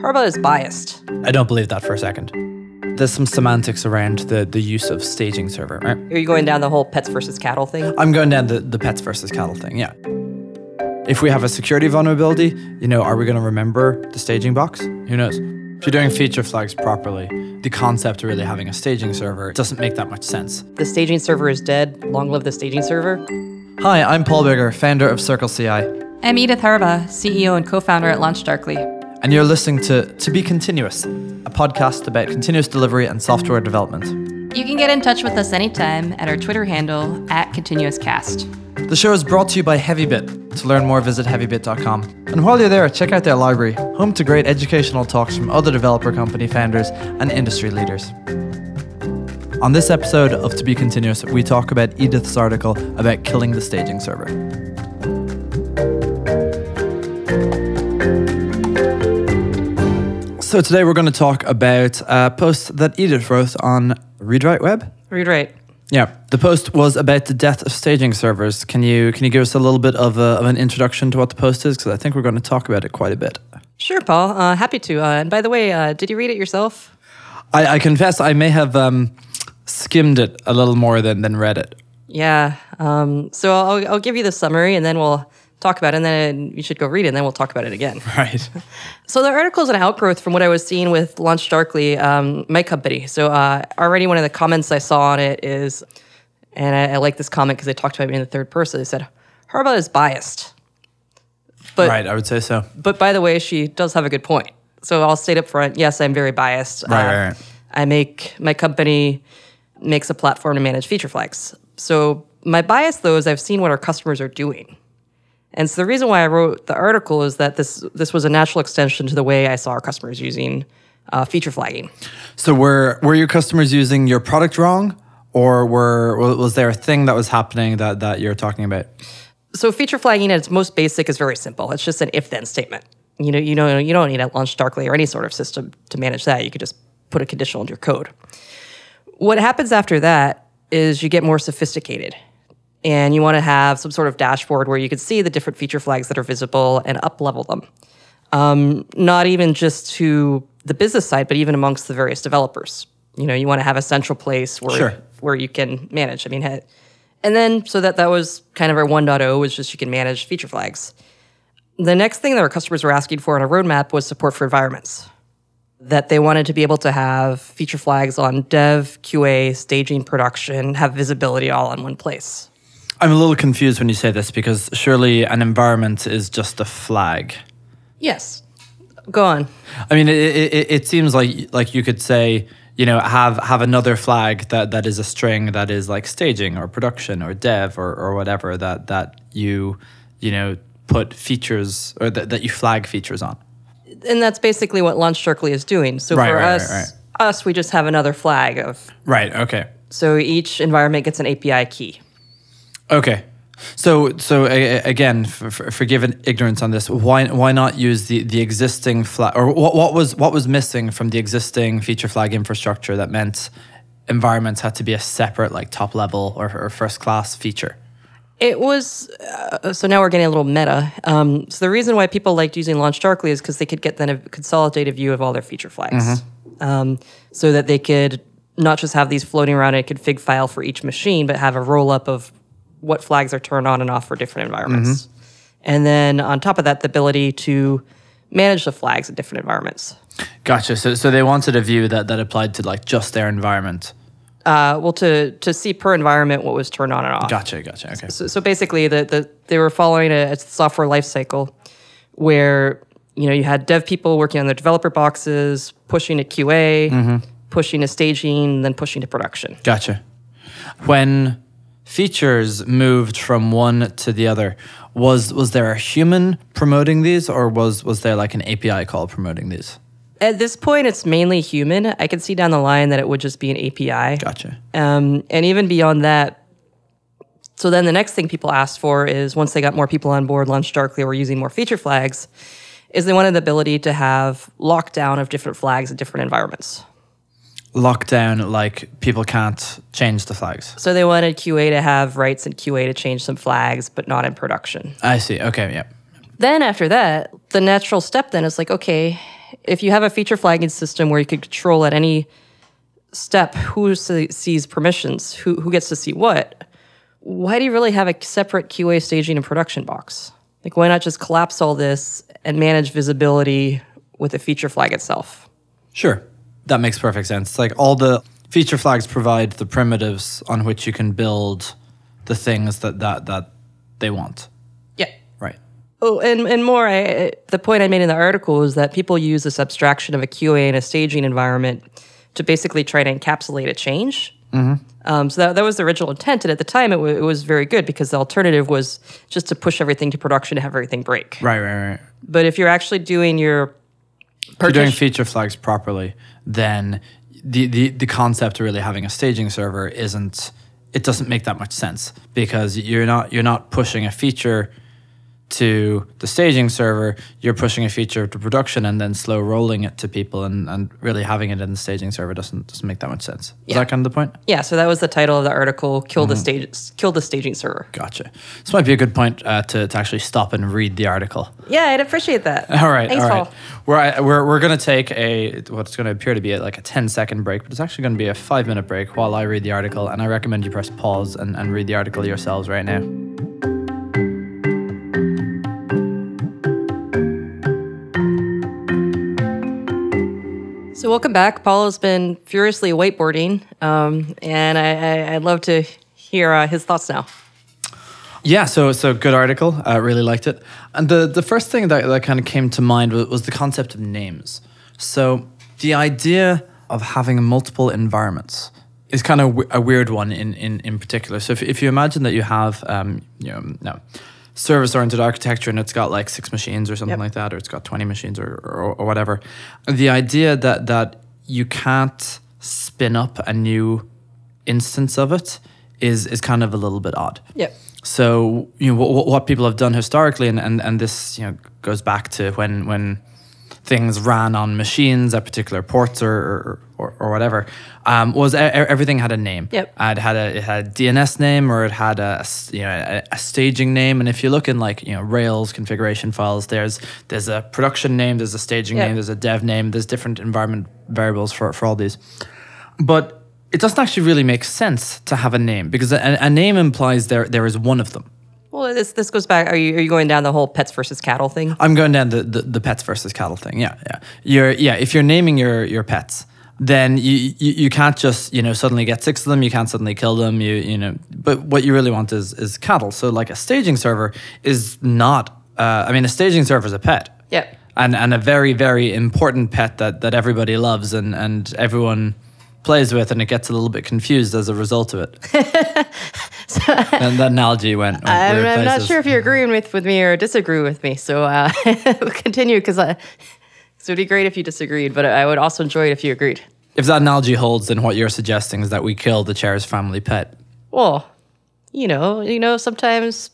Harbaugh is biased. I don't believe that for a second. There's some semantics around the, the use of staging server, right? Are you going down the whole pets versus cattle thing? I'm going down the, the pets versus cattle thing, yeah. If we have a security vulnerability, you know, are we going to remember the staging box? Who knows? If you're doing feature flags properly, the concept of really having a staging server doesn't make that much sense. The staging server is dead. Long live the staging server. Hi, I'm Paul Biggar, founder of Circle CI, I'm Edith Harbaugh, CEO and co founder at LaunchDarkly. And you're listening to To Be Continuous, a podcast about continuous delivery and software development. You can get in touch with us anytime at our Twitter handle at ContinuousCast. The show is brought to you by HeavyBit. To learn more, visit heavybit.com. And while you're there, check out their library, home to great educational talks from other developer company founders and industry leaders. On this episode of To Be Continuous, we talk about Edith's article about killing the staging server. So today we're going to talk about a post that Edith wrote on ReadWrite Web. ReadWrite. Yeah, the post was about the death of staging servers. Can you can you give us a little bit of, a, of an introduction to what the post is? Because I think we're going to talk about it quite a bit. Sure, Paul. Uh, happy to. Uh, and by the way, uh, did you read it yourself? I, I confess I may have um, skimmed it a little more than, than read it. Yeah. Um, so I'll, I'll give you the summary and then we'll talk about it. And then you should go read it and then we'll talk about it again. Right. So the article is an outgrowth from what I was seeing with Launch Darkly, um, my company. So uh, already one of the comments I saw on it is, and I, I like this comment because they talked about me in the third person. They said, Harbaugh is biased. But, right, I would say so. but by the way, she does have a good point. So I'll state up front, yes, I'm very biased. Right, Uh, right, right. I make, my company makes a platform to manage feature flags. So my bias though is I've seen what our customers are doing. And so the reason why I wrote the article is that this this was a natural extension to the way I saw our customers using uh, feature flagging. So were were your customers using your product wrong, or were was there a thing that was happening that that you're talking about? So feature flagging at its most basic is very simple. It's just an if-then statement. You know, you know, you don't need to Launch Darkly or any sort of system to manage that. You could just put a conditional in your code. What happens after that is you get more sophisticated. And you want to have some sort of dashboard where you can see the different feature flags that are visible and up level them. Um, not even just to the business side, but even amongst the various developers. You know, you want to have a central place where Sure. where you can manage. I mean, and then so that that was kind of our 1.0 was just you can manage feature flags. The next thing that our customers were asking for on a roadmap was support for environments. That they wanted to be able to have feature flags on dev, QA, staging, production, have visibility all in one place. I'm a little confused when you say this because surely an environment is just a flag. Yes. Go on. I mean, it, it, it seems like like you could say, you know, have have another flag that, that is a string that is like staging or production or dev or, or whatever that that you you know put features or that, that you flag features on. And that's basically what Launch Darkly is doing. So Right, for right, us, right, us, we just have another flag of Right. Okay. so each environment gets an API key. Okay. So so again, for, for, forgive an ignorance on this. Why why not use the, the existing flag or what, what was what was missing from the existing feature flag infrastructure that meant environments had to be a separate like top level or, or first class feature? It was uh, so now we're getting a little meta. Um, so the reason why people liked using Launch Darkly is because they could get then a consolidated view of all their feature flags, um, so that they could not just have these floating around in a config file for each machine, but have a roll up of what flags are turned on and off for different environments. And then on top of that, the ability to manage the flags in different environments. Gotcha. So so they wanted a view that, that applied to like just their environment. Uh, well, to to see per environment what was turned on and off. Gotcha. Gotcha. Okay. So, so basically, the, the they were following a, a software life cycle where you know you had dev people working on their developer boxes, pushing to QA, pushing to staging, then pushing to production. Gotcha. When features moved from one to the other, was was there a human promoting these, or was was there like an API call promoting these? At this point, it's mainly human. I can see down the line that it would just be an API. Gotcha. Um, and even beyond that, so then the next thing people asked for is once they got more people on board, Launch Darkly, or using more feature flags, is they wanted the ability to have lockdown of different flags in different environments. Lockdown, like people can't change the flags. So they wanted QA to have rights in QA to change some flags, but not in production. I see. Okay. Yeah. Then after that, the natural step then is like, okay, if you have a feature flagging system where you can control at any step who sees permissions, who, who gets to see what, why do you really have a separate QA staging and production box? Like, why not just collapse all this and manage visibility with a feature flag itself? Sure. That makes perfect sense. Like all the feature flags provide the primitives on which you can build the things that that, that they want. Yeah. Right. Oh, and, and more, I, the point I made in the article is that people use this abstraction of a QA and a staging environment to basically try to encapsulate a change. Um, so that, that was the original intent. And at the time, it, w- it was very good because the alternative was just to push everything to production to have everything break. Right, right, right. But if you're actually doing your If you're doing feature flags properly, then the, the, the concept of really having a staging server isn't it doesn't make that much sense because you're not you're not pushing a feature to the staging server, you're pushing a feature to production and then slow rolling it to people and, and really having it in the staging server doesn't doesn't make that much sense. Is that kind of the point? yeah, so that was the title of the article: "Kill the stage, kill the staging server." Gotcha. This might be a good point uh, to, to actually stop and read the article. Yeah, I'd appreciate that. All right, Thanks, all right. Paul. We're, we're, we're going to take a what's going to appear to be a, like a 10 second break, but it's actually going to be a five minute break while I read the article. And I recommend you press pause and, and read the article yourselves right now. So welcome back. Paul has been furiously whiteboarding, um, and I, I'd love to hear uh, his thoughts now. Yeah, so so good article. I really liked it. And the the first thing that, that kind of came to mind was, was the concept of names. So the idea of having multiple environments is kind of a weird one in, in, in particular. So if, if you imagine that you have um, you know no service oriented architecture and it's got like six machines or something Yep. like that, or it's got twenty machines or, or, or whatever, the idea that that you can't spin up a new instance of it is is kind of a little bit odd. Yep. So you know what, what people have done historically, and, and, and this you know goes back to when when things ran on machines at particular ports or or, or, or whatever, um, was e- everything had a name. Yep. Uh, It had a it had a DNS name or it had a you know a, a staging name. And if you look in like you know Rails configuration files, there's there's a production name, there's a staging Yep. name, there's a dev name, there's different environment variables for for all these, but it doesn't actually really make sense to have a name because a, a name implies there there is one of them. Well, this this goes back. Are you are you going down the whole pets versus cattle thing? I'm going down the, the, the pets versus cattle thing. Yeah, yeah. You're yeah. If you're naming your your pets, then you, you you can't just you know suddenly get six of them. You can't suddenly kill them. You you know. But what you really want is is cattle. So like a staging server is not. Uh, I mean, a staging server is a pet. Yep. And and a very very important pet that that everybody loves and and everyone plays with and it gets a little bit confused as a result of it. and that analogy went. I'm, I'm not sure if you're agreeing with, with me or disagree with me. So uh, we'll continue because it would be great if you disagreed, but I would also enjoy it if you agreed. If that analogy holds, then what you're suggesting is that we kill the chair's family pet. Well, you know, you know, sometimes.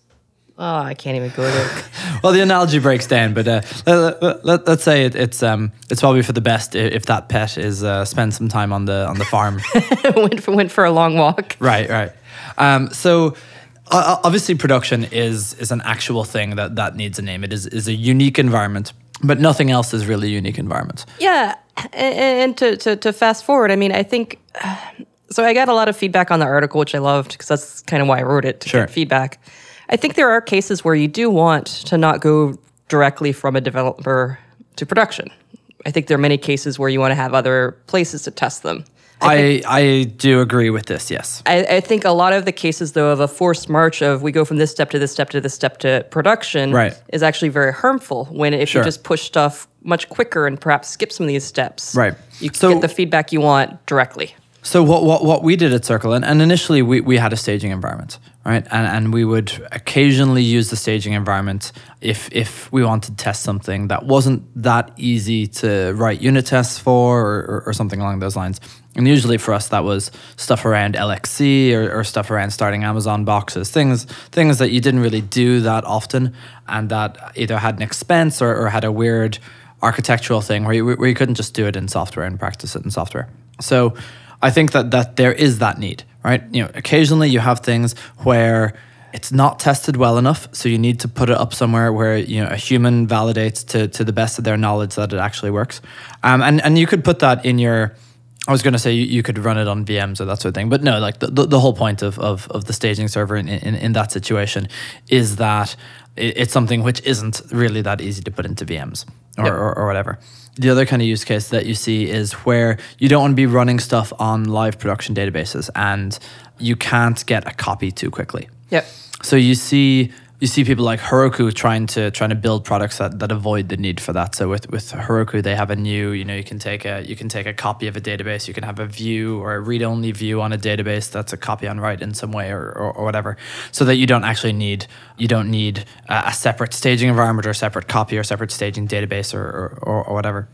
Oh, I can't even go there. Well, the analogy breaks down, but uh, let, let, us say it, it's um, it's probably for the best i- if that pet is uh, spend some time on the on the farm. went for went for a long walk. right, right. Um, so uh, obviously, production is is an actual thing that that needs a name. It is is a unique environment, but nothing else is really unique environments. Yeah, and to, to, to fast forward, I mean, I think so. I got a lot of feedback on the article, which I loved because that's kind of why I wrote it to Sure. get feedback. I think there are cases where you do want to not go directly from a developer to production. I think there are many cases where you want to have other places to test them. I I do agree with this. Yes. I, I think a lot of the cases, though, of a forced march of we go from this step to this step to this step to production Right. is actually very harmful when if Sure. you just push stuff much quicker and perhaps skip some of these steps, Right. you can So- get the feedback you want directly. So what, what what we did at Circle, and, and initially we, we had a staging environment, right? And and we would occasionally use the staging environment if if we wanted to test something that wasn't that easy to write unit tests for or, or, or something along those lines. And usually for us that was stuff around LXC or, or stuff around starting Amazon boxes, things things that you didn't really do that often and that either had an expense or, or had a weird architectural thing where you, where you couldn't just do it in software and practice it in software. So I think that that there is that need, right? You know, occasionally you have things where it's not tested well enough, so you need to put it up somewhere where you know a human validates to to the best of their knowledge that it actually works. Um, and and you could put that in your. I was going to say you, you could run it on VMs or that sort of thing, but no, like the, the, the whole point of, of, of the staging server in, in, in that situation is that it, it's something which isn't really that easy to put into VMs or, Yep. or, or whatever. The other kind of use case that you see is where you don't want to be running stuff on live production databases and you can't get a copy too quickly. Yep. So you see you see people like Heroku trying to trying to build products that, that avoid the need for that. So with, with Heroku, they have a new, you know, you can take a you can take a copy of a database, you can have a view or a read-only view on a database that's a copy on write in some way or, or, or whatever. So that you don't actually need you don't need a, a separate staging environment or a separate copy or separate staging database or, or, or whatever.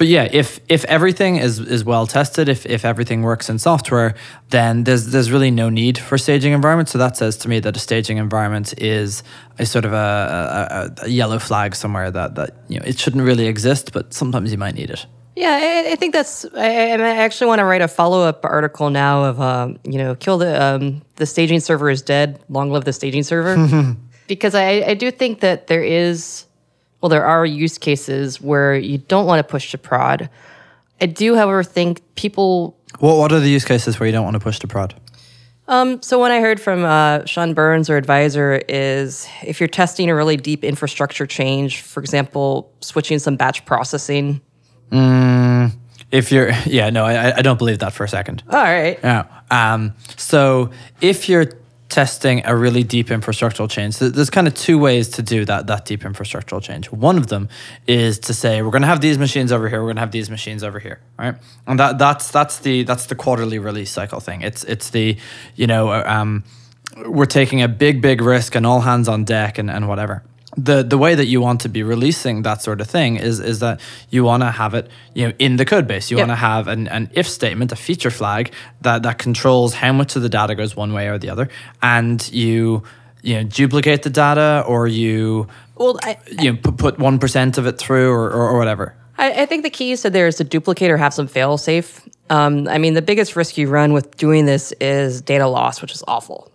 But yeah, if if everything is is well tested, if if everything works in software, then there's there's really no need for staging environment. So that says to me that a staging environment is a sort of a, a, a yellow flag somewhere that that you know it shouldn't really exist, but sometimes you might need it. Yeah, I, I think that's. I, I actually want to write a follow up article now of, um, you know, kill the um, the staging server is dead. Long live the staging server. because I, I do think that there is, well, there are use cases where you don't want to push to prod. I do, however, think people. What what are the use cases where you don't want to push to prod? Um, so one I heard from uh, Sean Burns, our advisor, is if you're testing a really deep infrastructure change, for example, switching some batch processing. If you're yeah no I I don't believe that for a second. All right. Yeah. Um, so if you're testing a really deep infrastructural change, th- there's kind of two ways to do that that deep infrastructural change. One of them is to say we're going to have these machines over here, we're going to have these machines over here, right? And that that's that's the that's the quarterly release cycle thing. It's it's the you know um, we're taking a big big risk and all hands on deck and and whatever the the way that you want to be releasing that sort of thing is is that you want to have it you know in the code base you Yep. want to have an, an if statement a feature flag that that controls how much of the data goes one way or the other and you you know duplicate the data or you Well, I, you know put, put 1% of it through or, or, or whatever I, I think the key you said there is to duplicate or have some fail safe. Um, I mean, the biggest risk you run with doing this is data loss, which is awful.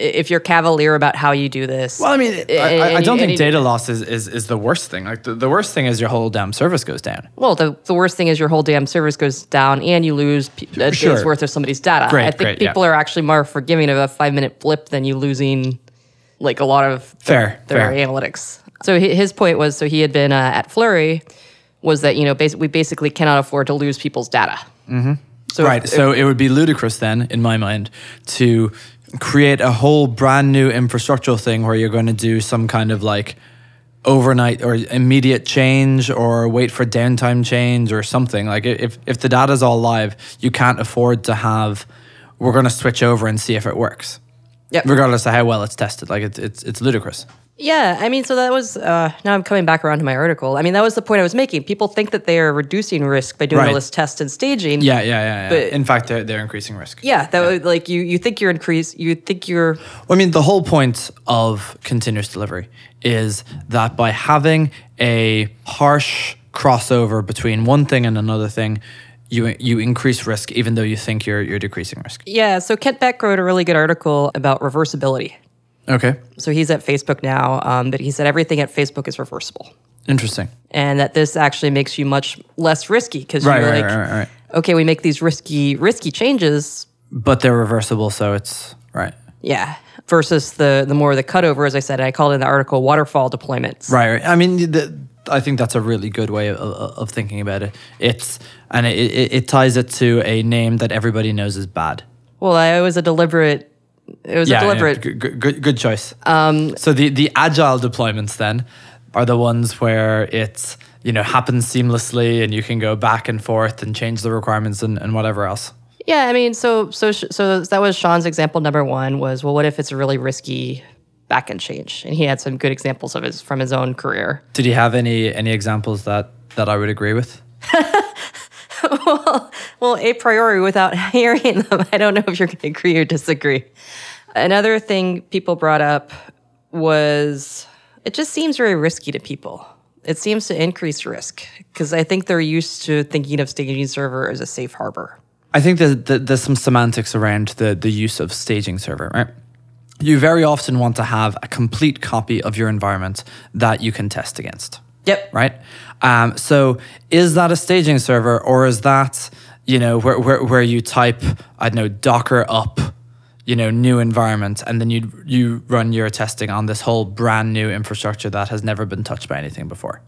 If you're cavalier about how you do this, well i mean i, I, I don't and think you- data loss is, is, is the worst thing like the, the worst thing is your whole damn service goes down Well, the, the worst thing is your whole damn service goes down and you lose a Sure. day's worth of somebody's data. Great, I think great, yeah. people are actually more forgiving of a five minute blip than you losing like a lot of Fair, their fair. analytics. So his point was so he had been uh, at Flurry was that, you know, bas- we basically cannot afford to lose people's data. Mm-hmm. So right. if- so it would be ludicrous then, in my mind, to create a whole brand new infrastructural thing where you're going to do some kind of like overnight or immediate change or wait for downtime change or something. Like if if the data's all live, you can't afford to have. We're going to switch over and see if it works. Yep. Regardless of how well it's tested, like it's it's it's ludicrous. Yeah, I mean, so that was. Uh, now I'm coming back around to my article. I mean, that was the point I was making. People think that they are reducing risk by doing all this test and staging. Yeah, yeah, yeah. yeah. But- in fact, they're they're increasing risk. Yeah, that would like you. You think you're increase. You think you're. Well, I mean, the whole point of continuous delivery is that by having a harsh crossover between one thing and another thing, you you increase risk, even though you think you're you're decreasing risk. Yeah. So Kent Beck wrote a really good article about reversibility. Okay, So he's at Facebook now, um, but he said everything at Facebook is reversible, interesting. and that this actually makes you much less risky because Right, you're right, like, right, okay, we make these risky risky changes. But they're reversible, so it's right. Yeah. Versus the the more the cutover, as I said, I called it in the article waterfall deployments. Right, right. I mean, the, I think that's a really good way of, of, of thinking about it. It's and it, it, it ties it to a name that everybody knows is bad. Well, I, was a deliberate. It was a deliberate. good, good, good, good choice. Um, so the the agile deployments then are the ones where it's you know happens seamlessly and you can go back and forth and change the requirements and, and whatever else. Yeah, I mean, so so so that was Sean's example number one. Was well, what if it's a really risky backend change? And he had some good examples of his from his own career. Did he have any any examples that that I would agree with? Well, a priori, without hearing them, I don't know if you're going to agree or disagree. Another thing people brought up was it just seems very risky to people. It seems to increase risk because I think they're used to thinking of staging server as a safe harbor. I think that, that there's some semantics around the the use of staging server, right? you very often want to have a complete copy of your environment that you can test against. Yep. Right. Um, so is that a staging server or is that you know where, where where you type I don't know Docker up you know new environment and then you you run your testing on this whole brand new infrastructure that has never been touched by anything before.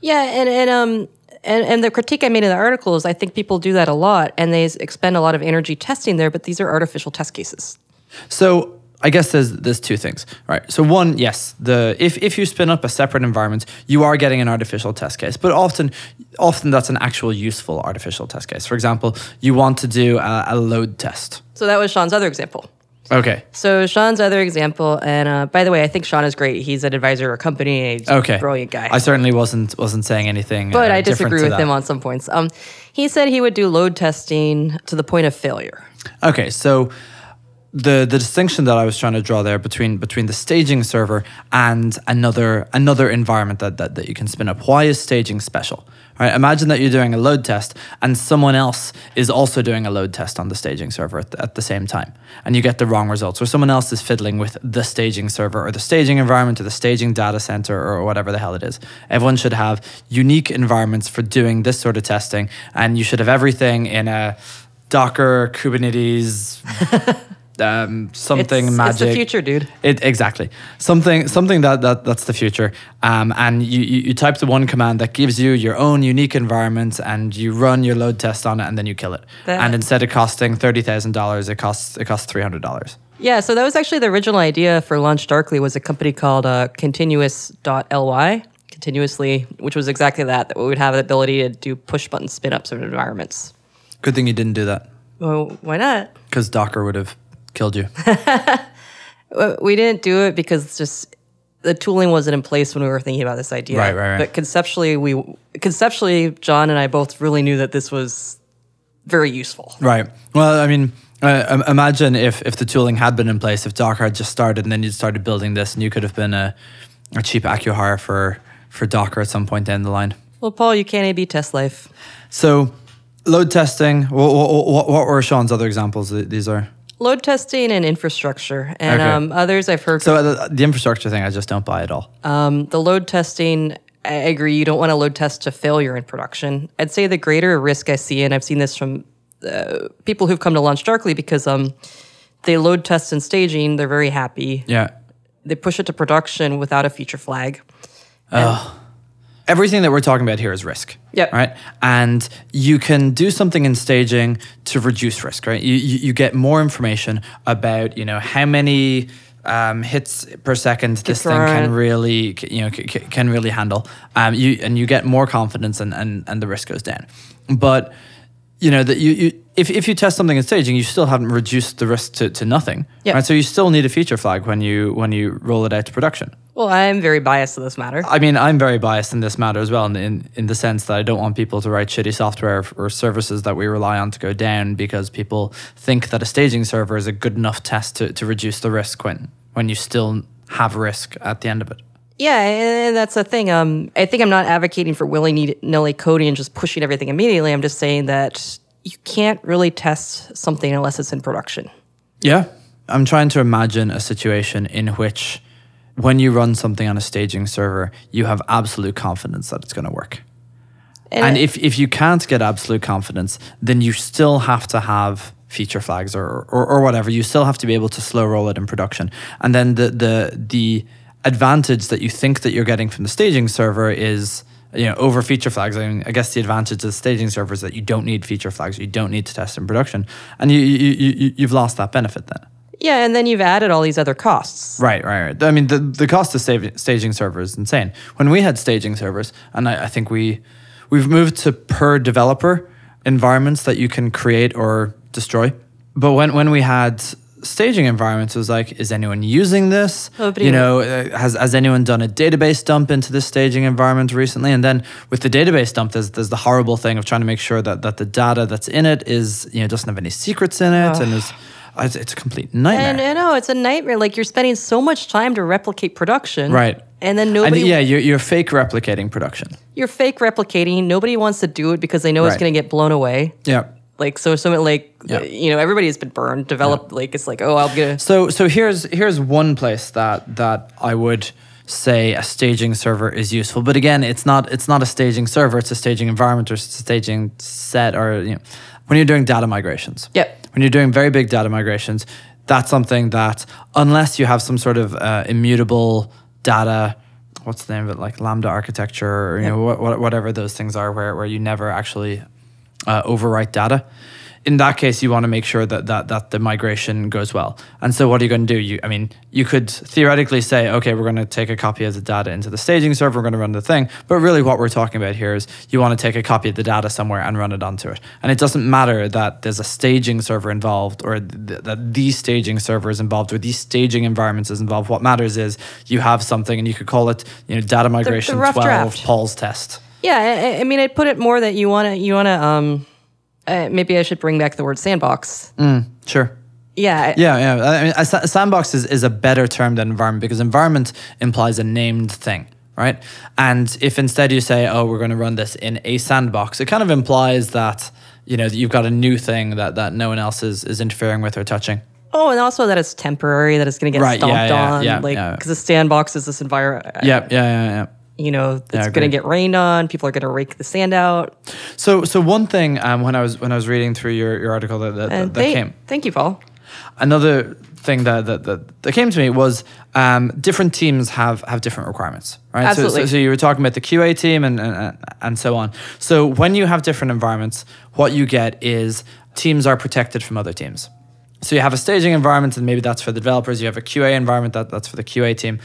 Yeah, and and um and, and the critique I made in the article is I think people do that a lot and they expend a lot of energy testing there, but these are artificial test cases. So I guess there's there's two things, right? So one, yes, the if, if you spin up a separate environment, you are getting an artificial test case, but often often that's an actual useful artificial test case. For example, you want to do a, a load test. So that was Sean's other example. Okay. So Sean's other example, and uh, by the way, I think Sean is great. He's an advisor a company. He's Okay. a brilliant guy. I certainly wasn't wasn't saying anything. but uh, I disagree with that. him on some points. Um, he said he would do load testing to the point of failure. Okay, so the the distinction that I was trying to draw there between between the staging server and another another environment that, that, that you can spin up. Why is staging special? Right? Imagine that you're doing a load test and someone else is also doing a load test on the staging server at the, at the same time, and you get the wrong results, or someone else is fiddling with the staging server or the staging environment or the staging data center or whatever the hell it is. Everyone should have unique environments for doing this sort of testing, and you should have everything in a Docker, Kubernetes, um, something it's, magic. It's the future, dude. It, exactly. Something something that, that that's the future. Um, and you, you, you type the one command that gives you your own unique environment and you run your load test on it and then you kill it. That- and instead of costing thirty thousand dollars, it costs it costs three hundred dollars. Yeah, so that was actually the original idea for Launch Darkly was a company called uh, Continuous.ly, continuously, which was exactly that, that we would have the ability to do push button spin ups of environments. Good thing you didn't do that. Well, why not? Because Docker would have killed you. We didn't do it because just the tooling wasn't in place when we were thinking about this idea. Right, right, right. But conceptually, we conceptually, John and I both really knew that this was very useful. right. Well, I mean, uh, imagine if if the tooling had been in place, if Docker had just started and then you'd started building this and you could have been a, a cheap acquihire for, for Docker at some point down the line. Well, Paul, you can't A/B test life. So, load testing. What, what, what were Sean's other examples? that These are Load testing and infrastructure, and Okay. um, others I've heard. so uh, the, the infrastructure thing. I just don't buy at all. Um, the load testing, I agree, you don't want to load test to failure in production. I'd say the greater risk I see, and I've seen this from uh, people who've come to Launch Darkly because um, they load test in staging, they're very happy. yeah. They push it to production without a feature flag. Everything that we're talking about here is risk. Yep. Right. And you can do something in staging to reduce risk. Right. You you, you get more information about you know how many. Um, hits per second this thing can really you know c- c- can really handle um, you and you get more confidence and, and and the risk goes down but you know that you, you if, if you test something in staging you still haven't reduced the risk to, to nothing Yep. right so you still need a feature flag when you when you roll it out to production Well, I'm very biased in this matter. I mean, I'm very biased in this matter as well, in, in, in the sense that I don't want people to write shitty software or services that we rely on to go down because people think that a staging server is a good enough test to, to reduce the risk when, when you still have risk at the end of it. Yeah, and that's the thing. Um, I think I'm not advocating for willy nilly coding and just pushing everything immediately. I'm just saying that you can't really test something unless it's in production. Yeah. I'm trying to imagine a situation in which when you run something on a staging server, you have absolute confidence that it's going to work. And if, if you can't get absolute confidence, then you still have to have feature flags or, or, or whatever. You still have to be able to slow roll it in production. And then the, the, the advantage that you think that you're getting from the staging server is you know over feature flags. I mean, I guess the advantage of the staging server is that you don't need feature flags. You don't need to test in production, and you, you, you you've lost that benefit then. yeah, and then you've added all these other costs. Right, right, right. I mean, the, the cost of staging servers is insane. When we had staging servers, and I, I think we we've moved to per developer environments that you can create or destroy. But when when we had staging environments, was like, is anyone using this? Nobody you know, uh, has has anyone done a database dump into this staging environment recently? And then with the database dump, there's there's the horrible thing of trying to make sure that that the data that's in it is you know doesn't have any secrets in it, and is it's, it's a complete nightmare. And I know it's a nightmare. Like you're spending so much time to replicate production, Right. And then nobody, And yeah, you're, you're fake replicating production. you're fake replicating. Nobody wants to do it because they know it's going to get blown away. Yeah. Like so, so like Yeah. you know, everybody has been burned. Developed like it's like oh, i'll get So so here's here's one place that that I would say a staging server is useful. But again, it's not it's not a staging server, it's a staging environment or a staging set or you know when you're doing data migrations. Yep. When you're doing very big data migrations, that's something that unless you have some sort of uh, immutable data what's the name of it like lambda architecture or you know what, what, whatever those things are where, where you never actually uh, overwrite data. In that case you want to make sure that, that that the migration goes well. And so what are you going to do? You i mean you could theoretically say okay we're going to take a copy of the data into the staging server we're going to run the thing. But really what we're talking about here is you want to take a copy of the data somewhere and run it onto it. And it doesn't matter that there's a staging server involved or th- that these staging server is involved or these staging environments is involved. What matters is you have something and you could call it you know data migration rough 12 draft. paul's test Yeah, I, I mean, I'd put it more that you wanna you wanna um, uh, maybe I should bring back the word sandbox. sure Yeah, Yeah, yeah. I mean, a sandbox is, is a better term than environment because environment implies a named thing, right? And if instead you say, "Oh, we're going to run this in a sandbox," it kind of implies that you know that you've got a new thing that that no one else is is interfering with or touching. Oh, and also that it's temporary, that it's going to get Right, stomped yeah, on, yeah, like yeah. because the sandbox is this environment. Yeah, yeah, yeah, yeah. You know, it's going to get rained on. People are going to rake the sand out. So, so one thing um, when I was when I was reading through your, your article that that, that they, came, thank you, Paul. another thing that, that, that, that came to me was um, different teams have, have different requirements, right? So- So, Absolutely. so, you were talking about the QA team and, and, and so on. So when you have different environments, what you get is teams are protected from other teams. So you have a staging environment, and maybe that's for the developers. You have a QA environment that, that's for the QA team,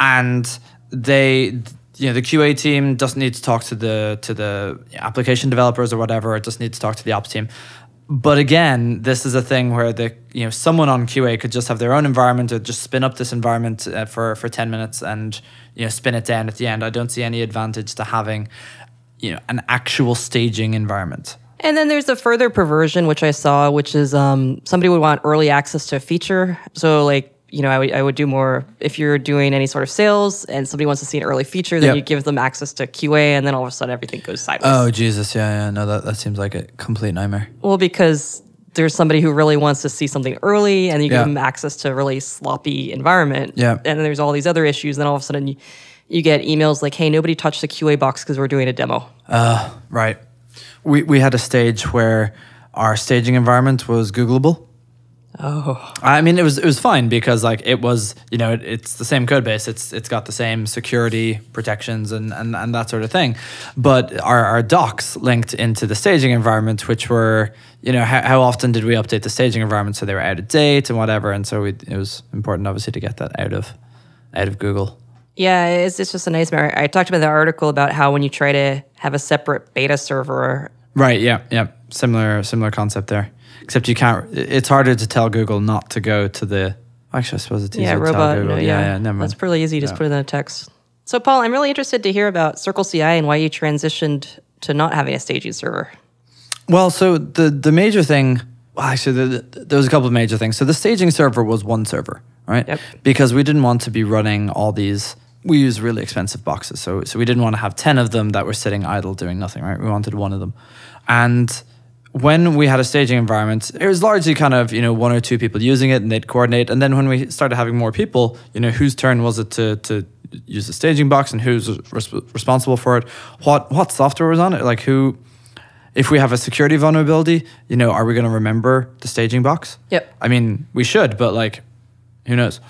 and they, you know, the QA team doesn't need to talk to the to the application developers or whatever. It just needs to talk to the ops team. But again, this is a thing where the you know someone on QA could just have their own environment or just spin up this environment uh, for for ten minutes and you know spin it down at the end. I don't see any advantage to having you know an actual staging environment. And then there's a further perversion, which I saw, which is um, somebody would want early access to a feature. So, like, you know, I would, I would do more if you're doing any sort of sales and somebody wants to see an early feature, then Yep. you give them access to QA, and then all of a sudden everything goes sideways. Oh Jesus, yeah, yeah, no, that, that seems like a complete nightmare. Well, because there's somebody who really wants to see something early, and you Yeah. give them access to a really sloppy environment. Yeah. And then there's all these other issues. and Then all of a sudden you, you get emails like, "Hey, nobody touched the QA box because we're doing a demo." Uh, right. We we had a stage where our staging environment was Googleable. Oh, I mean, it was it was fine because like it was you know it, it's the same code base. It's it's got the same security protections and and, and that sort of thing. But our, our docs linked into the staging environment, which were you know how, how often did we update the staging environment so they were out of date and whatever. And so we, it was important obviously to get that out of out of Google. yeah, it's, it's just a nightmare. I talked about the article about how when you try to have a separate beta server, Right. Yeah. Yeah. Similar. Similar concept there. Except you can't. It's harder to tell Google not to go to the. Actually, I suppose it's easier yeah, to tell robot, Google. no, yeah. Yeah. Never mind. That's pretty easy. Just put it in a text. So, Paul, I'm really interested to hear about Circle CI and why you transitioned to not having a staging server. Well, so the the major thing. Well, actually, the, the, there was a couple of major things. So the staging server was one server, right? Yep. Because we didn't want to be running all these. We use really expensive boxes, so so we didn't want to have ten of them that were sitting idle doing nothing, right? We wanted one of them, and when we had a staging environment, it was largely kind of you know one or two people using it, and they'd coordinate. And then when we started having more people, you know, whose turn was it to to use the staging box, and who's res- responsible for it? What what software was on it? Like who? if we have a security vulnerability, you know, are we going to remember the staging box? Yep. I mean, we should, but like, who knows?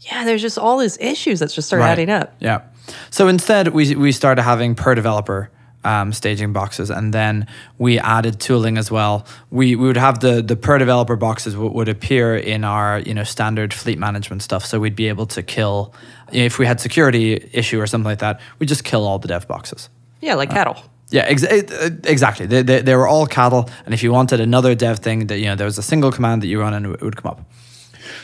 Yeah, there's just all these issues that just start adding up. Yeah. So instead, we we started having per developer um, staging boxes, and then we added tooling as well. We we would have the the per developer boxes w- would appear in our you know standard fleet management stuff. So we'd be able to kill if we had security issue or something like that. We just kill all the dev boxes. Yeah, like cattle. Yeah, ex- eh, exactly. They, they, they were all cattle, and if you wanted another dev thing, that you know, there was a single command that you run and it would come up.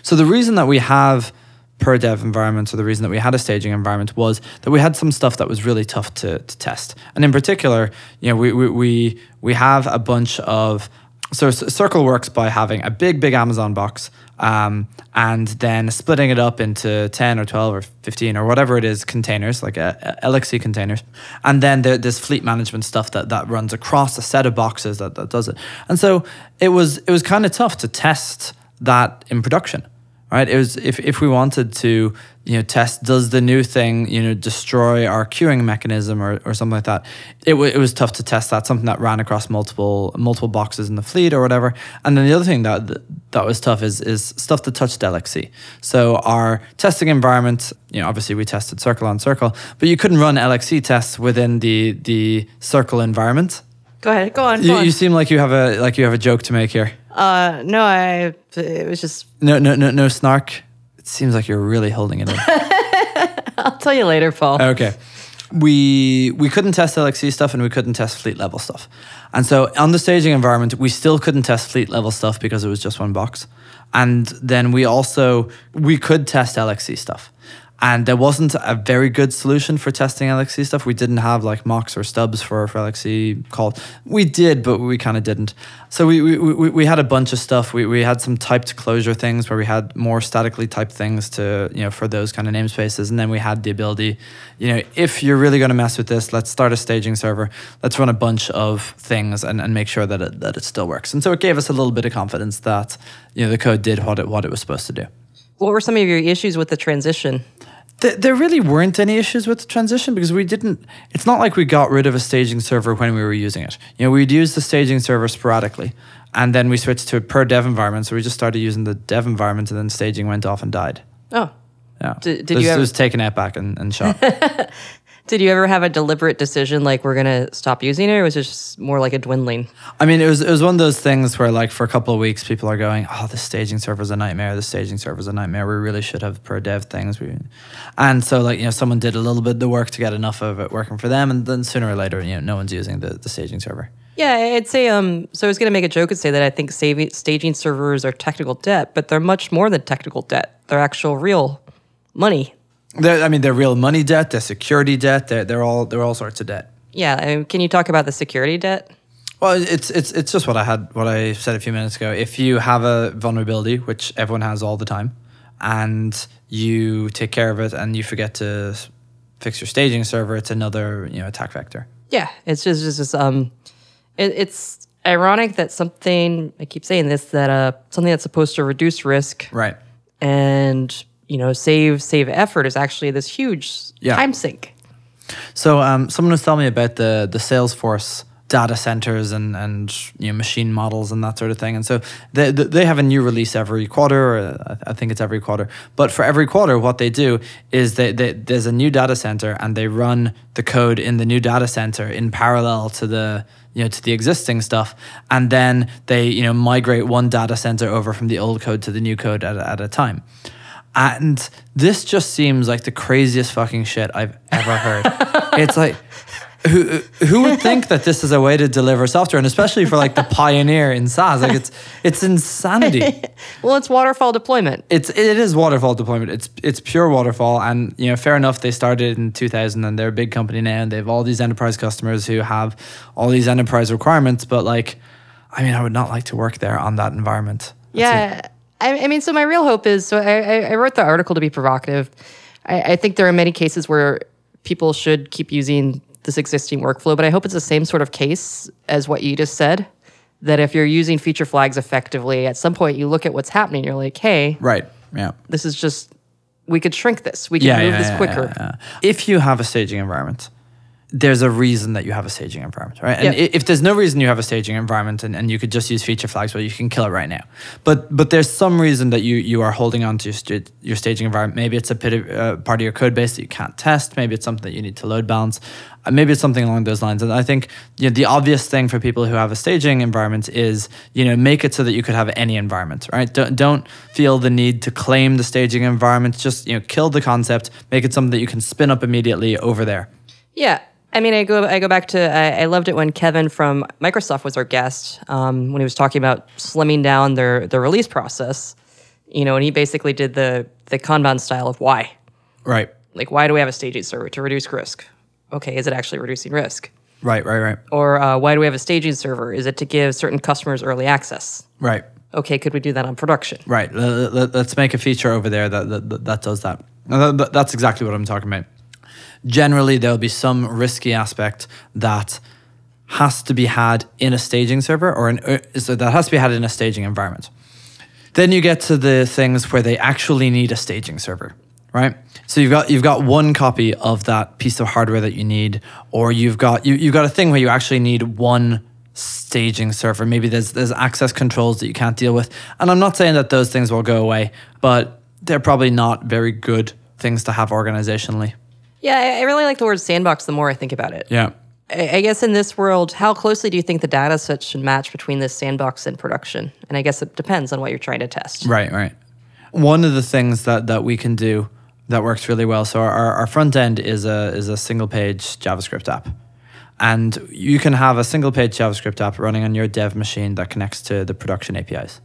So the reason that we have per dev environment, or the reason that we had a staging environment, was that we had some stuff that was really tough to, to test, and in particular, you know, we we we, we have a bunch of so Circle works by having a big, big Amazon box um, and then splitting it up into 10 or 12 or 15 or whatever it is containers, like uh, LXC containers. And then there, there's fleet management stuff that, that runs across a set of boxes that, that does it. And so it was, it was kind of tough to test that in production right? It was if, if we wanted to, you know, test does the new thing, you know, destroy our queuing mechanism or, or something like that. It, w- it was tough to test that, something that ran across multiple multiple boxes in the fleet or whatever. And then the other thing that that was tough is is stuff that touched LXC. So our testing environment, you know, obviously we tested Circle on Circle, but you couldn't run LXC tests within the the Circle environment. Go ahead, go on. Go You, on. you seem like you have a like you have a joke to make here. Uh, no, I. It was just. No, no, no, no snark. It seems like you're really holding it in. I'll tell you later, Paul. okay. We we couldn't test LXC stuff and we couldn't test fleet level stuff. And so on the staging environment, we still couldn't test fleet level stuff because it was just one box. And then we also we could test LXC stuff. And there wasn't a very good solution for testing LXC stuff. We didn't have like mocks or stubs for, for LXC called. We did, but we kind of didn't. So we, we, we, we had a bunch of stuff. We, we had some typed Clojure things where we had more statically typed things to, you know, for those kind of namespaces. And then we had the ability, you know, if you're really going to mess with this, let's start a staging server. Let's run a bunch of things and, and make sure that it, that it still works. And so it gave us a little bit of confidence that, you know, the code did what it, what it was supposed to do. What were some of your issues with the transition? There really weren't any issues with the transition because we didn't. It's not like we got rid of a staging server when we were using it. You know, we'd use the staging server sporadically, and then we switched to a per dev environment. So we just started using the dev environment, and then staging went off and died. Oh, Yeah, Did- did it was, you it ever- was taken out back and, and shot. did you ever have a deliberate decision like we're gonna stop using it, or was it just more like a dwindling? I mean, it was it was one of those things where like for a couple of weeks, people are going, "Oh, the staging server's a nightmare. The staging server's a nightmare. We really should have per dev things." We, and so like you know, someone did a little bit of the work to get enough of it working for them, and then sooner or later, you know, no one's using the, the staging server. Yeah, I'd say. Um, so I was gonna make a joke and say that I think saving, staging servers are technical debt, but they're much more than technical debt. They're actual real money. They're, I mean, they're real money debt, they're security debt, they're, they're all they're all sorts of debt. Yeah, I mean, can you talk about the security debt? Well, it's it's it's just what I had what I said a few minutes ago. If you have a vulnerability, which everyone has all the time, and you take care of it and you forget to fix your staging server, it's another you know attack vector. Yeah, it's just, just, just um, it, it's ironic that something I keep saying this that uh something that's supposed to reduce risk Right. and you know save save effort is actually this huge Yeah. time sink. So um, someone was telling me about the the Salesforce data centers and and you know machine models and that sort of thing. And so they they have a new release every quarter. Or I- I think it's every quarter. But for every quarter, what they do is they, they there's a new data center and they run the code in the new data center in parallel to the you know to the existing stuff and then they you know migrate one data center over from the old code to the new code at, at a time and this just seems like the craziest fucking shit I've ever heard. it's like, who who would think that this is a way to deliver software, and especially for like the pioneer in SaaS? Like it's it's insanity. Well, it's waterfall deployment. It's it is waterfall deployment. It's it's pure waterfall, and you know, fair enough. They started in 2000, and they're a big company now, and they have all these enterprise customers who have all these enterprise requirements. But like, I mean, I would not like to work there on that environment. That's Yeah. I, I mean, so my real hope is so I, I- wrote the article to be provocative. I, I think there are many cases where people should keep using this existing workflow, but I hope it's the same sort of case as what you just said. That if you're using feature flags effectively, at some point you look at what's happening, you're like, hey, Right. Yeah. this is just, we could shrink this. We can move this quicker. yeah, yeah. If you have a staging environment, there's a reason that you have a staging environment, right? And i if there's no reason you have a staging environment and, and you could just use feature flags, well, you can kill it right now. But but there's some reason that you you are holding on to your, sta- your staging environment. Maybe it's a bit of, uh, part of your code base that you can't test. Maybe it's something that you need to load balance. Uh, maybe it's something along those lines. And I think you know, the obvious thing for people who have a staging environment is you know make it so that you could have any environment, right? Don't don't feel the need to claim the staging environment. Just you know kill the concept, make it something that you can spin up immediately over there. Yeah. I mean, I go I go back to I, I loved it when Kevin from Microsoft was our guest um, when he was talking about slimming down their their release process. You know, and he basically did the the Kanban style of why. Right. Like, why do we have a staging server to reduce risk? Okay, is it actually reducing risk? Right, right, right, Or uh, why do we have a staging server? Is it to give certain customers early access? right, Okay, could we do that on production? right. Let- let- Let's make a feature over there that that, that- does that. And that- that- That's exactly what I'm talking about. Generally, there'll be some risky aspect that has to be had in a staging server or an, uh, so that has to be had in a staging environment. Then you get to the things where they actually need a staging server, right? So you've got you've got one copy of that piece of hardware that you need, or you've got you, you've got a thing where you actually need one staging server. Maybe there's there's access controls that you can't deal with. And I'm not saying that those things will go away, but they're probably not very good things to have organizationally. Yeah, I, really like the word sandbox the more I think about it. Yeah. I, guess in this world, how closely do you think the data set should match between this sandbox and production? And I guess it depends on what you're trying to test. Right, right. One of the things that that we can do that works really well. So our, our front end is a is a single page JavaScript app. And you can have a single page JavaScript app running on your dev machine that connects to the production APIs.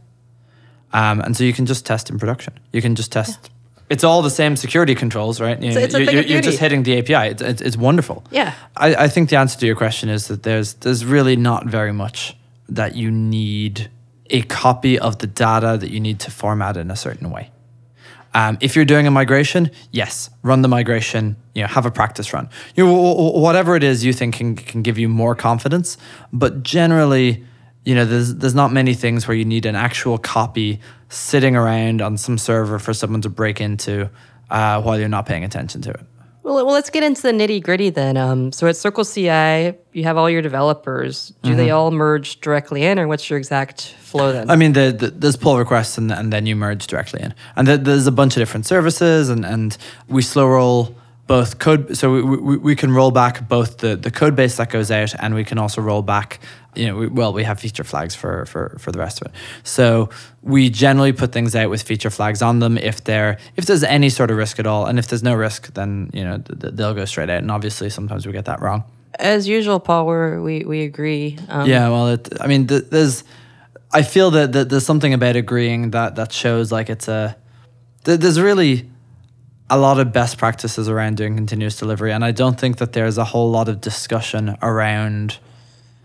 Um, and so you can just test in production. You can just test. It's all the same security controls, right? You It's it's a you're, thing you're just hitting the API. It's, it's, it's wonderful. Yeah. I, I think the answer to your question is that there's there's really not very much that you need a copy of the data that you need to format in a certain way. Um, if you're doing a migration, yes, run the migration. You know, have a practice run. You know, wh- wh- whatever it is you think can can give you more confidence. But generally, you know, there's there's not many things where you need an actual copy sitting around on some server for someone to break into uh, while you're not paying attention to it. Well, well, let's get into the nitty gritty then. Um, so at Circle CI, you have all your developers. Do they all merge directly in, or what's your exact flow then? I mean, the, the, there's pull requests and, and then you merge directly in. And the, there's a bunch of different services, and, and we slow roll both code. So we, we, we can roll back both the, the code base that goes out, and we can also roll back, you know, we, well, we have feature flags for, for, for the rest of it. So we generally put things out with feature flags on them if there if there's any sort of risk at all. And if there's no risk, then, you know, th- th- they'll go straight out. And obviously, sometimes we get that wrong. As usual, Paul, we're, we we agree. Um, Yeah, well, it, I mean, th- there's. I feel that, that there's something about agreeing that that shows like it's a. th- There's really a lot of best practices around doing continuous delivery, and I don't think that there's a whole lot of discussion around,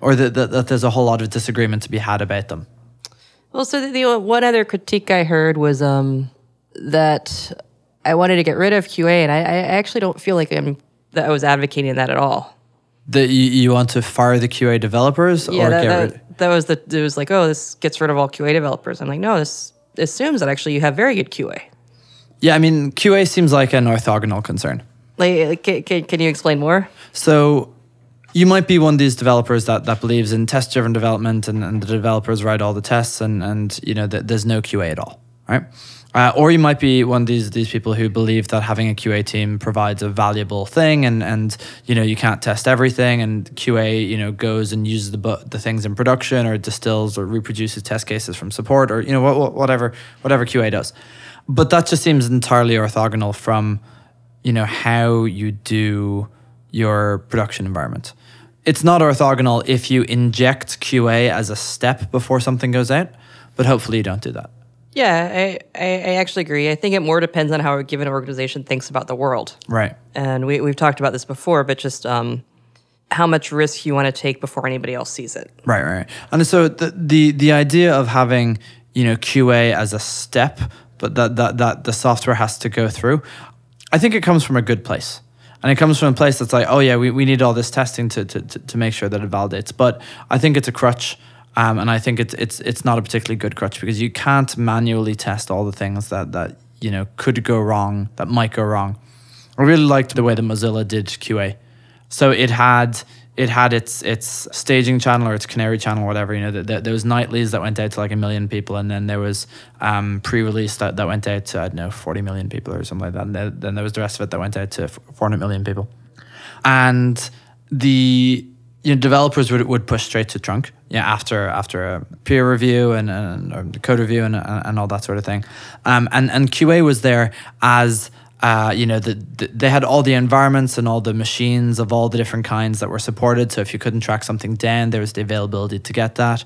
or that, that, that there's a whole lot of disagreement to be had about them. Well, so the, the one other critique I heard was um, that I wanted to get rid of QA, and I, I actually don't feel like I'm that I was advocating that at all. That you, you want to fire the QA developers Yeah, or that, get that, rid. that was the it was like, oh, this gets rid of all QA developers. I'm like, no, this assumes that actually you have very good QA. Yeah, I mean QA seems like an orthogonal concern. Like, can, can, can you explain more? So you might be one of these developers that, that believes in test driven development and, and the developers write all the tests and, and you know th- there's no QA at all, right? Uh, or you might be one of these these people who believe that having a QA team provides a valuable thing and and you know you can't test everything and QA you know goes and uses the bu- the things in production or distills or reproduces test cases from support or you know what, whatever whatever QA does. But that just seems entirely orthogonal from you know how you do your production environment. It's not orthogonal if you inject QA as a step before something goes out, but hopefully you don't do that. Yeah, I, I, I actually agree. I think it more depends on how a given organization thinks about the world. Right. And we, we've talked about this before, but just um, how much risk you want to take before anybody else sees it. Right, right. right. And so the, the the idea of having, you know, QA as a step, but that that that the software has to go through, I think it comes from a good place. And it comes from a place that's like, oh yeah, we, we need all this testing to, to, to, make sure that it validates. But I think it's a crutch. Um, and I think it's it's it's not a particularly good crutch because you can't manually test all the things that, that you know could go wrong, that might go wrong. I really liked the way that Mozilla did QA. So it had it had its its staging channel or its canary channel, whatever. You know, th- th- there was nightlies that went out to like a million people, and then there was um, pre-release that, that went out to I don't know forty million people or something like that. And then, there was the rest of it that went out to four hundred million people, and the you know developers would would push straight to trunk yeah after after a peer review and and code review and and all that sort of thing, um, and and QA was there as uh, you know, the, the, they had all the environments and all the machines of all the different kinds that were supported. So if you couldn't track something down, there was the availability to get that.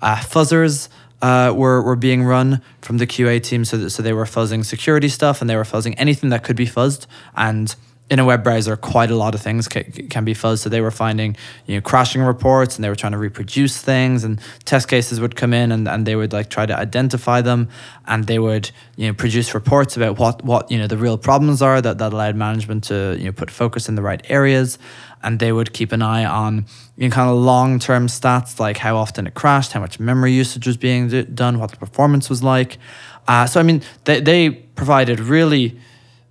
Uh, fuzzers uh, were, were being run from the QA team. So, that, so they were fuzzing security stuff and they were fuzzing anything that could be fuzzed. And in a web browser, quite a lot of things ca- can be fuzz. So they were finding, you know, crashing reports and they were trying to reproduce things and test cases would come in and, and they would like try to identify them and they would, you know, produce reports about what, what, you know, the real problems are that, that allowed management to, you know, put focus in the right areas. And they would keep an eye on, you know, kind of long-term stats like how often it crashed, how much memory usage was being done, what the performance was like. Uh, so, I mean, they, they provided really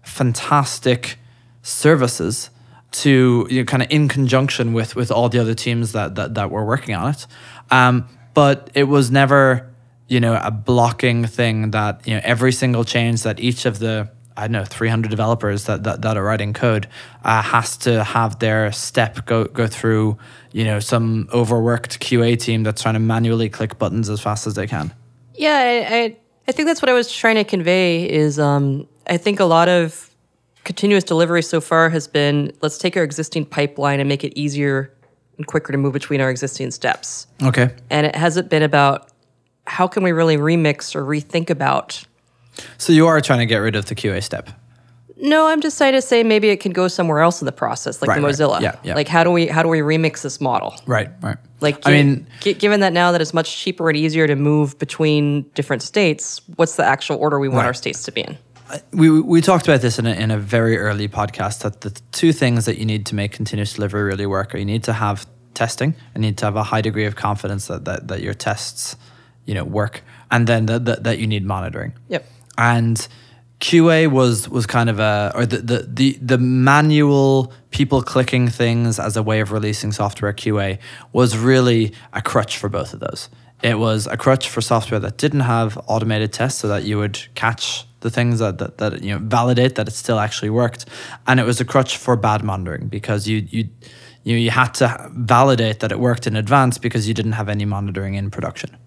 fantastic services to you know, kind of in conjunction with with all the other teams that that, that were working on it. Um, but it was never you know a blocking thing that you know every single change that each of the I don't know 300 developers that that, that are writing code uh, has to have their step go go through you know some overworked QA team that's trying to manually click buttons as fast as they can. Yeah, I, I, I think that's what I was trying to convey. Is um, I think a lot of continuous delivery so far has been let's take our existing pipeline and make it easier and quicker to move between our existing steps. Okay. And it hasn't been about how can we really remix or rethink about. So you are trying to get rid of the QA step. No, I'm just trying to say maybe it can go somewhere else in the process, like Right, the right. Mozilla. Yeah, yeah. Like how do we how do we remix this model? Right. Right. Like, I gi- mean, gi- given that now that it's much cheaper and easier to move between different states, what's the actual order we want Right. our states to be in? We we talked about this in a, in a very early podcast that the two things that you need to make continuous delivery really work are you need to have testing and you need to have a high degree of confidence that that, that your tests you know work and then that that that you need monitoring Yep. and QA was was kind of a or the, the the the manual people clicking things as a way of releasing software QA was really a crutch for both of those. It was a crutch for software that didn't have automated tests so that you would catch the things that, that, that you know validate that it still actually worked. And it was a crutch for bad monitoring because you you you, you had to validate that it worked in advance because you didn't have any monitoring in production.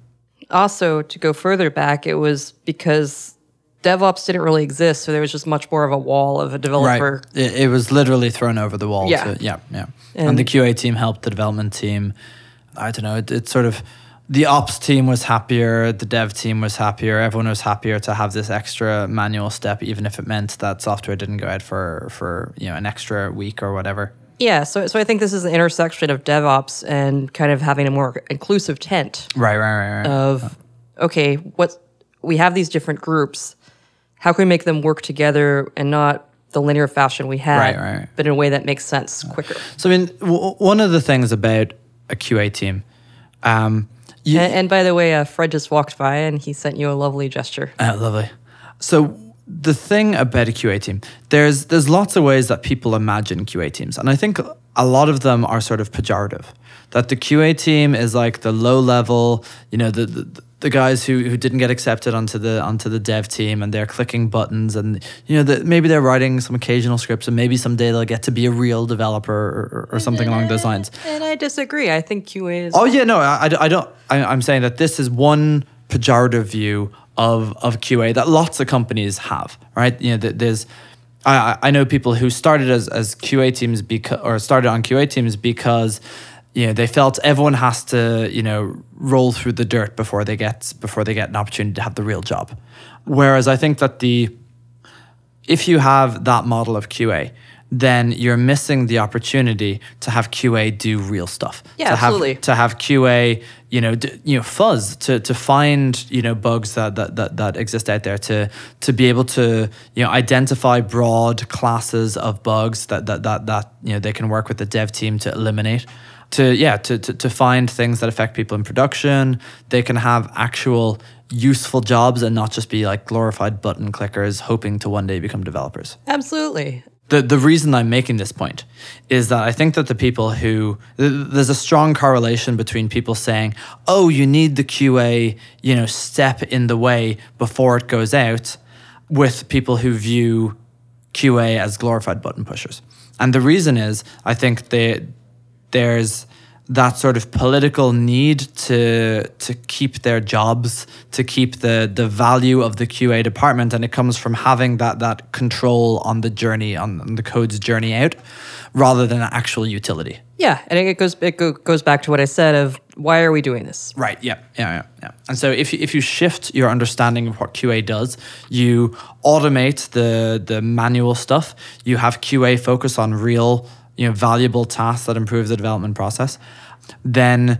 Also, to go further back, it was because DevOps didn't really exist, so there was just much more of a wall of a developer. It, it was literally thrown over the wall. Yeah. yeah, yeah. And, the QA team helped the development team. I don't know. It, it sort of the ops team was happier. The dev team was happier. Everyone was happier to have this extra manual step, even if it meant that software didn't go out for for you know an extra week or whatever. Yeah, so so I think this is an intersection of DevOps and kind of having a more inclusive tent Right, right, right, right. of okay, what we have these different groups. How can we make them work together and not the linear fashion we had, Right, right, right. but in a way that makes sense quicker? so I mean, w- one of the things about a QA team. Um, you, And, and by the way, uh, Fred just walked by and he sent you a lovely gesture. Oh, lovely. So the thing about a QA team, there's there's lots of ways that people imagine QA teams, and I think a lot of them are sort of pejorative. That the QA team is like the low level, you know, the the, the guys who, who didn't get accepted onto the onto the dev team, and they're clicking buttons, and you know, the, maybe they're writing some occasional scripts, and maybe someday they'll get to be a real developer or, or, something along those lines. And I disagree. I think QA is. Oh yeah, no, I, I- don't. I, I'm saying that this is one pejorative view of of QA that lots of companies have, right? You know, there's. I, I- I know people who started as, as QA teams because or started on QA teams because you know they felt everyone has to you know roll through the dirt before they get before they get an opportunity to have the real job. Whereas I think that the if you have that model of QA, then you're missing the opportunity to have QA do real stuff. Yeah, to absolutely. Have, to have QA, you know, d- you know, fuzz to to find you know bugs that, that that that exist out there to to be able to you know identify broad classes of bugs that that that that you know they can work with the dev team to eliminate. To yeah, to, to to find things that affect people in production. They can have actual useful jobs and not just be like glorified button clickers hoping to one day become developers. Absolutely. The the reason I'm making this point is that I think that the people who th- there's a strong correlation between people saying, "Oh, you need the QA, you know, step in the way before it goes out," with people who view QA as glorified button pushers. And the reason is I think they there's that sort of political need to to keep their jobs, to keep the the value of the QA department, and it comes from having that that control on the journey, on, on the code's journey out, rather than actual utility. Yeah, and it goes it go, goes back to what I said of why are we doing this? Right. Yeah. Yeah. Yeah. Yeah. And so if you, if you shift your understanding of what QA does, you automate the the manual stuff. You have QA focus on real, you know, valuable tasks that improve the development process. Then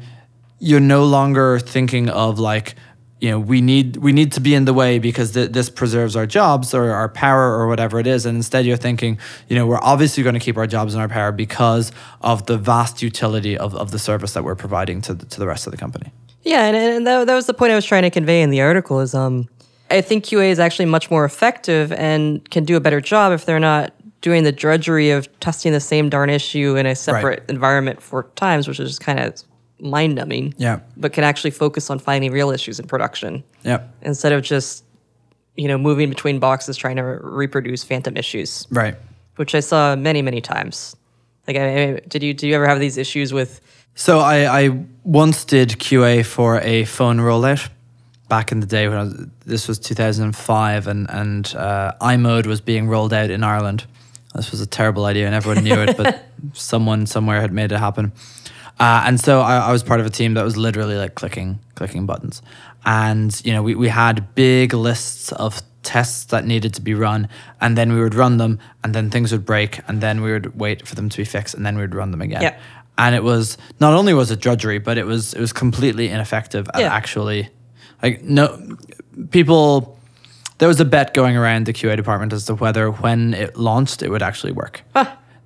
you're no longer thinking of like you know we need we need to be in the way because th- this preserves our jobs or our power or whatever it is and instead you're thinking you know we're obviously going to keep our jobs and our power because of the vast utility of, of the service that we're providing to the, to the rest of the company Yeah, and, and that, that was the point I was trying to convey in the article is um I think QA is actually much more effective and can do a better job if they're not doing the drudgery of testing the same darn issue in a separate environment four times, which is just kind of mind numbing. Yeah. But can actually focus on finding real issues in production yeah instead of just, you know, moving between boxes trying to reproduce phantom issues, right which I saw many, many times. Like, I, I- did you did you ever have these issues with? So I, I once did QA for a phone rollout back in the day when I was, this was 2005 and and uh, iMode was being rolled out in Ireland. This was a terrible idea and everyone knew it, but someone somewhere had made it happen. Uh, and so I, I was part of a team that was literally like clicking clicking buttons, and you know we, we had big lists of tests that needed to be run, and then we would run them, and then things would break, and then we would wait for them to be fixed, and then we would run them again Yeah. and it was not only was it drudgery, but it was it was completely ineffective at Yeah. actually like no people. There was a bet going around the QA department as to whether when it launched it would actually work.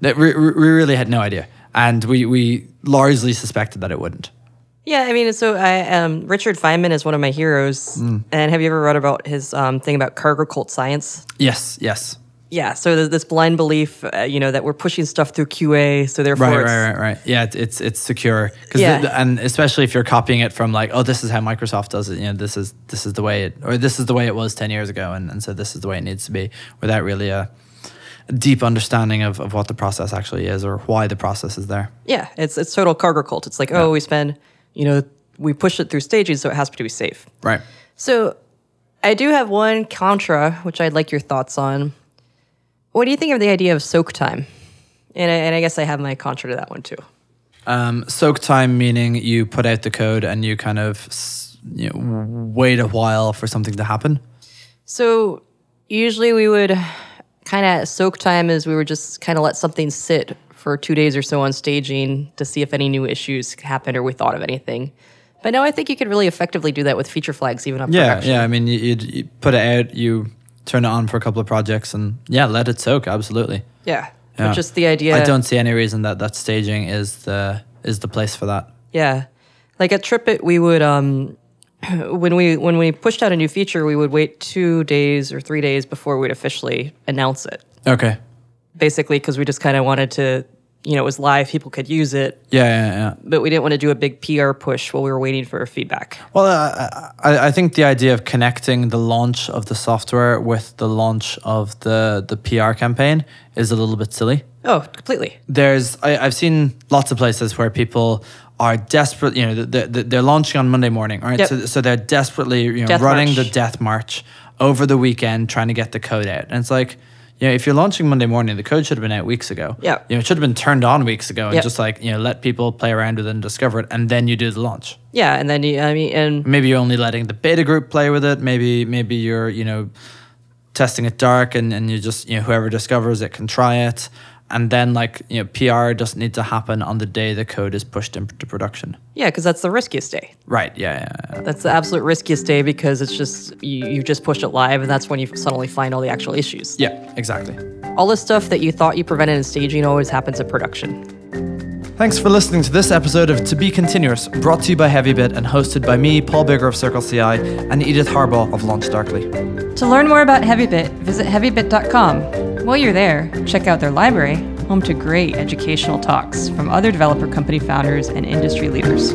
That we, we really had no idea, and we we largely suspected that it wouldn't. Yeah, I mean, so I um, Richard Feynman is one of my heroes, and have you ever read about his um, thing about cargo cult science? Yes, yes, Yeah, so there's this blind belief, uh, you know, that we're pushing stuff through QA, so therefore, right, it's, right, right, right. Yeah, it, it's it's secure because Yeah. and especially if you're copying it from like, oh, this is how Microsoft does it. You know, this is this is the way it or this is the way it was ten years ago, and, and so this is the way it needs to be, without really a, a deep understanding of, of what the process actually is or why the process is there. yeah, it's it's total cargo cult. It's like, oh, we spend, you know, we push it through stages, so it has to be safe. Right. So, I do have one contra, which I'd like your thoughts on. What do you think of the idea of soak time? And I, and I guess I have my contra to that one too. Um, soak time meaning you put out the code and you kind of you know, wait a while for something to happen. So usually we would kind of soak time is we would just kind of let something sit for two days or so on staging to see if any new issues happened or we thought of anything. But now I think you could really effectively do that with feature flags even on Yeah, production. yeah. I mean, you put it out, you turn it on for a couple of projects, and yeah, let it soak. Absolutely. Yeah. Yeah. But just the idea. I don't see any reason that that staging is the is the place for that. Yeah. Like at TripIt, we would um when we when we pushed out a new feature, we would wait two days or three days before we'd officially announce it. Okay. Basically, because we just kind of wanted to, you know, it was live, people could use it, Yeah, yeah, yeah. but we didn't want to do a big PR push while we were waiting for feedback. Well, uh, I, I think the idea of connecting the launch of the software with the launch of the the PR campaign is a little bit silly. Oh, completely. There's I, I've seen lots of places where people are desperate. You know, they're, they're launching on Monday morning, right? Yep. So, so they're desperately you know Death running march. the death march over the weekend, trying to get the code out, and it's like. You know, if you're launching Monday morning, the code should have been out weeks ago. Yeah. You know, it should have been turned on weeks ago and Yep. just like, you know, let people play around with it and discover it and then you do the launch Yeah, and then you, I mean, and maybe you're only letting the beta group play with it maybe maybe you're you know testing it dark and, and you just you know whoever discovers it can try it and then like you know pr doesn't need to happen on the day the code is pushed into production yeah, because that's the riskiest day. right yeah yeah, yeah. That's the absolute riskiest day because it's just you, you just pushed it live, and that's when you suddenly find all the actual issues. yeah exactly All the stuff that you thought you prevented in staging always happens in production. Thanks for listening to this episode of To Be Continuous, brought to you by HeavyBit and hosted by me, Paul Biggar of Circle CI, and Edith Harbaugh of Launch Darkly. To learn more about HeavyBit, visit heavybit.com. While you're there, check out their library, home to great educational talks from other developer company founders and industry leaders.